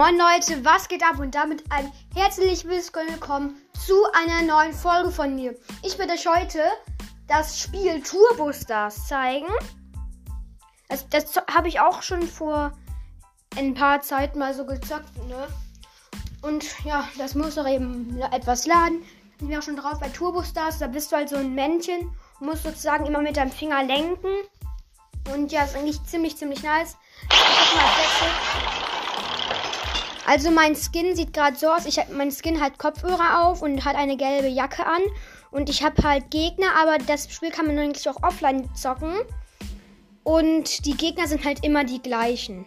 Moin Leute, was geht ab und damit ein herzlich willkommen zu einer neuen Folge von mir. Ich werde euch heute das Spiel Turbo Stars zeigen. Das, das habe ich auch schon vor ein paar Zeit mal so gezockt, ne? Und ja, das muss auch eben etwas laden. Ich bin auch schon drauf bei Turbo Stars, da bist du halt so ein Männchen und musst sozusagen immer mit deinem Finger lenken. Und ja, ist eigentlich ziemlich, ziemlich nice. Ich mal also mein Skin sieht gerade so aus. Ich hab, mein Skin hat Kopfhörer auf und hat eine gelbe Jacke an. Und ich habe halt Gegner, aber das Spiel kann man eigentlich auch offline zocken. Und die Gegner sind halt immer die gleichen.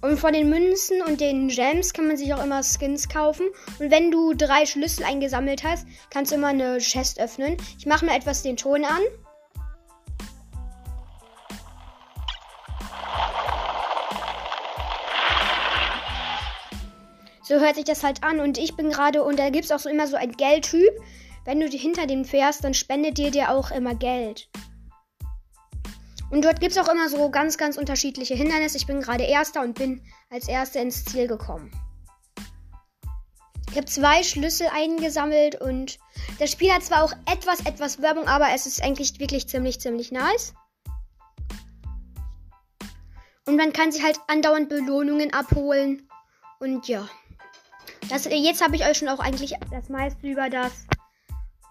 Und von den Münzen und den Gems kann man sich auch immer Skins kaufen. Und wenn du drei Schlüssel eingesammelt hast, kannst du immer eine Chest öffnen. Ich mache mal etwas den Ton an. So hört sich das halt an. Und ich bin gerade, und da gibt es auch so immer so ein Geldtyp. Wenn du hinter dem fährst, dann spendet dir der auch immer Geld. Und dort gibt es auch immer so ganz, ganz unterschiedliche Hindernisse. Ich bin gerade Erster und bin als Erster ins Ziel gekommen. Ich habe zwei Schlüssel eingesammelt und das Spiel hat zwar auch etwas, etwas Werbung, aber es ist eigentlich wirklich ziemlich, ziemlich nice. Und man kann sich halt andauernd Belohnungen abholen. Und ja. Das, jetzt habe ich euch schon auch eigentlich das meiste über das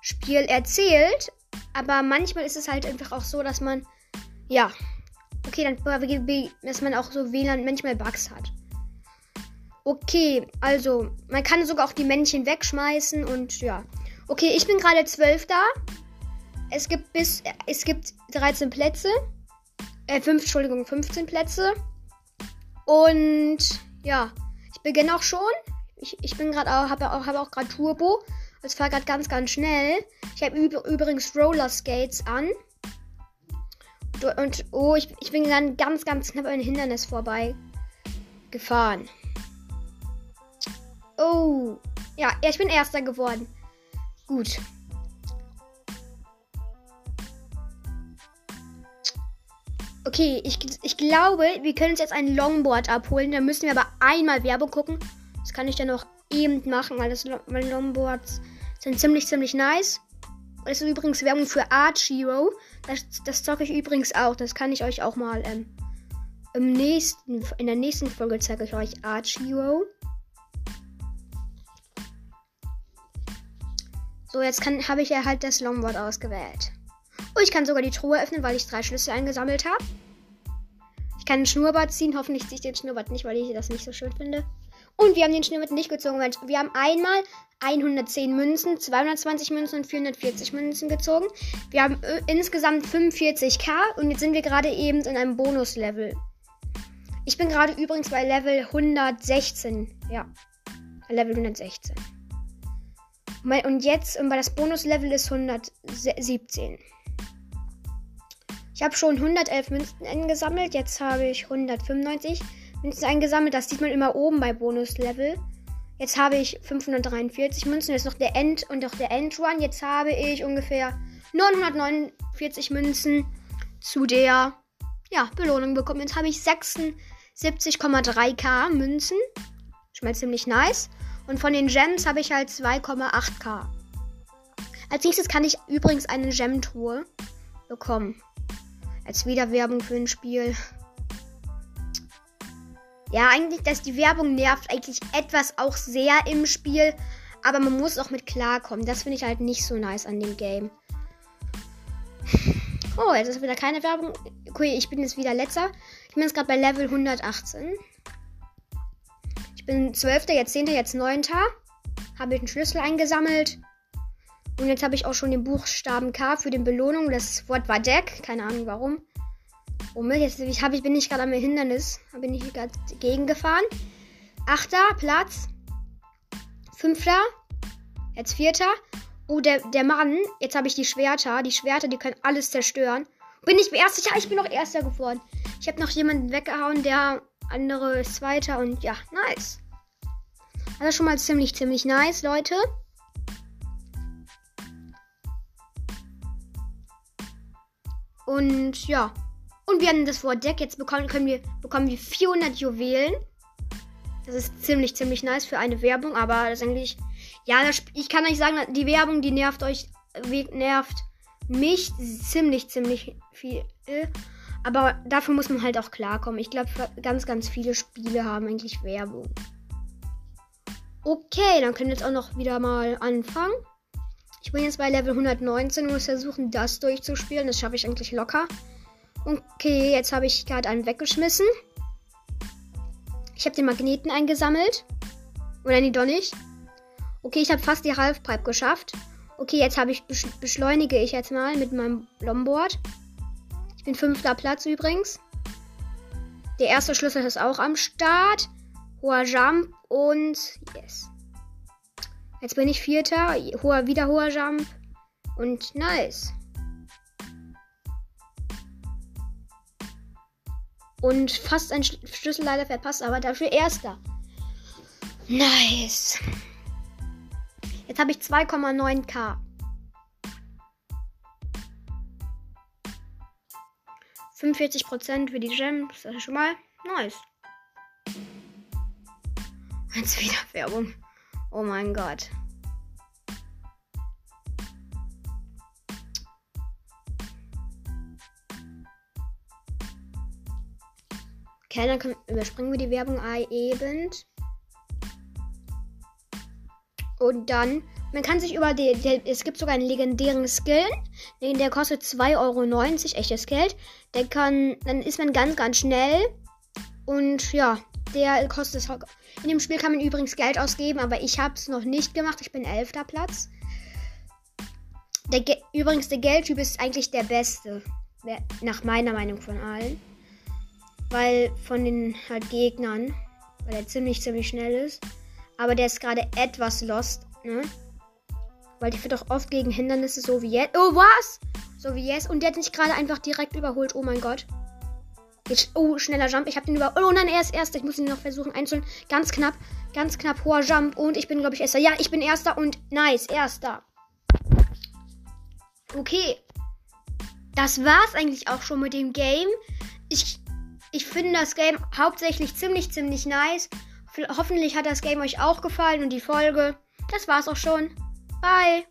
Spiel erzählt. Aber manchmal ist es halt einfach auch so, dass man. Ja. Okay, dann. Dass man auch so WLAN manchmal Bugs hat. Okay, also. Man kann sogar auch die Männchen wegschmeißen und ja. Okay, ich bin gerade 12 da. Es gibt bis. Es gibt 13 Plätze. Äh, 5, Entschuldigung, 15 Plätze. Und ja. Ich beginne auch schon. Ich, ich bin gerade auch, habe auch, hab auch gerade Turbo. Ich fahre gerade ganz, ganz schnell. Ich habe übrigens Roller Skates an. Und, oh, ich, ich bin dann ganz, ganz knapp an ein Hindernis vorbei gefahren. Oh. Ja, ja, ich bin Erster geworden. Gut. Okay, ich, ich glaube, wir können uns jetzt ein Longboard abholen. Da müssen wir aber einmal Werbung gucken. Das kann ich dann auch eben machen, weil das meine Longboards sind ziemlich, ziemlich nice. Das ist übrigens Werbung für Archero. Das, das zocke ich übrigens auch. Das kann ich euch auch mal ähm, im nächsten, in der nächsten Folge zeige ich euch Archero. So, jetzt habe ich ja halt das Longboard ausgewählt. Oh, ich kann sogar die Truhe öffnen, weil ich drei Schlüssel eingesammelt habe. Ich kann einen Schnurrbart ziehen. Hoffentlich ziehe ich den Schnurrbart nicht, weil ich das nicht so schön finde. Und wir haben den Schnurrbart nicht gezogen, weil wir haben einmal 110 Münzen, 220 Münzen und 440 Münzen gezogen. Wir haben äh, insgesamt 45k und jetzt sind wir gerade eben in einem Bonuslevel. Ich bin gerade übrigens bei Level 116. Ja, Level 116. Und jetzt, weil das Bonuslevel ist 117. Ich habe schon 111 Münzen gesammelt, jetzt habe ich 195. Münzen eingesammelt. Das sieht man immer oben bei Bonuslevel. Jetzt habe ich 543 Münzen. Jetzt noch der End und auch der End-Run. Jetzt habe ich ungefähr 949 Münzen zu der ja, Belohnung bekommen. Jetzt habe ich 76,3k Münzen. Schon mal ziemlich nice. Und von den Gems habe ich halt 2,8k. Als nächstes kann ich übrigens eine Gem-Tour bekommen. Als Wiederwerbung für ein Spiel. Ja, eigentlich, dass die Werbung nervt eigentlich etwas auch sehr im Spiel. Aber man muss auch mit klarkommen. Das finde ich halt nicht so nice an dem Game. Oh, jetzt ist wieder keine Werbung. Okay, ich bin jetzt wieder letzter. Ich bin jetzt gerade bei Level 118. Ich bin 12. jetzt 10. jetzt 9. Habe ich einen Schlüssel eingesammelt. Und jetzt habe ich auch schon den Buchstaben K für die Belohnung. Das Wort war Deck. Keine Ahnung warum. Oh Mist, jetzt ich, hab, ich bin nicht gerade am Hindernis. Da bin ich gerade gegengefahren. Achter Platz. Fünfter. Jetzt vierter. Oh, der, der Mann. Jetzt habe ich die Schwerter. Die Schwerter, die können alles zerstören. Bin ich erster? Ja, ich bin noch erster geworden. Ich habe noch jemanden weggehauen. Der andere ist zweiter. Und ja, nice. Also schon mal ziemlich, ziemlich nice, Leute. Und ja. Und wir haben das Wort Deck. Jetzt bekommen, können wir, bekommen wir 400 Juwelen. Das ist ziemlich, ziemlich nice für eine Werbung, aber das ist eigentlich. Ja, das, ich kann euch sagen, die Werbung, die nervt euch, nervt mich ziemlich, ziemlich viel. Aber dafür muss man halt auch klarkommen. Ich glaube, ganz, ganz viele Spiele haben eigentlich Werbung. Okay, dann können wir jetzt auch noch wieder mal anfangen. Ich bin jetzt bei Level 119 und muss versuchen, das durchzuspielen. Das schaffe ich eigentlich locker. Okay, jetzt habe ich gerade einen weggeschmissen. Ich habe den Magneten eingesammelt. Oder nee, doch nicht. Okay, ich habe fast die Halfpipe geschafft. Okay, jetzt habe ich beschleunige ich jetzt mal mit meinem Longboard. Ich bin fünfter Platz übrigens. Der erste Schlüssel ist auch am Start. Hoher Jump und yes. Jetzt bin ich vierter. Hoher, wieder hoher Jump. Und nice. Und fast ein Schlüssel leider verpasst, aber dafür erster. Nice. Jetzt habe ich 2,9k. 45% für die Gems. Das ist schon mal nice. Jetzt wieder Werbung. Oh mein Gott. Okay, dann können, überspringen wir die Werbung eben. Und dann, man kann sich über die, die, es gibt sogar einen legendären Skill, der kostet 2,90 Euro, echtes Geld. Der kann, dann ist man ganz, ganz schnell. Und ja, der kostet, in dem Spiel kann man übrigens Geld ausgeben, aber ich habe es noch nicht gemacht. Ich bin 11. Platz. Der, übrigens, der Geldtyp ist eigentlich der beste. Nach meiner Meinung von allen. Weil von den halt Gegnern, weil er ziemlich, ziemlich schnell ist. Aber der ist gerade etwas lost, ne? Weil die wird auch oft gegen Hindernisse, so wie jetzt. Oh, was? So wie jetzt. Und der hat mich gerade einfach direkt überholt. Oh mein Gott. Jetzt, oh, schneller Jump. Ich habe den über. Oh nein, er ist erster. Ich muss ihn noch versuchen einzuholen. Ganz knapp. Ganz knapp. Hoher Jump. Und ich bin, glaube ich, erster. Ja, ich bin erster und nice. Erster. Okay. Das war's eigentlich auch schon mit dem Game. Ich ich finde das Game hauptsächlich ziemlich, ziemlich nice. Hoffentlich hat das Game euch auch gefallen und die Folge. Das war's auch schon. Bye.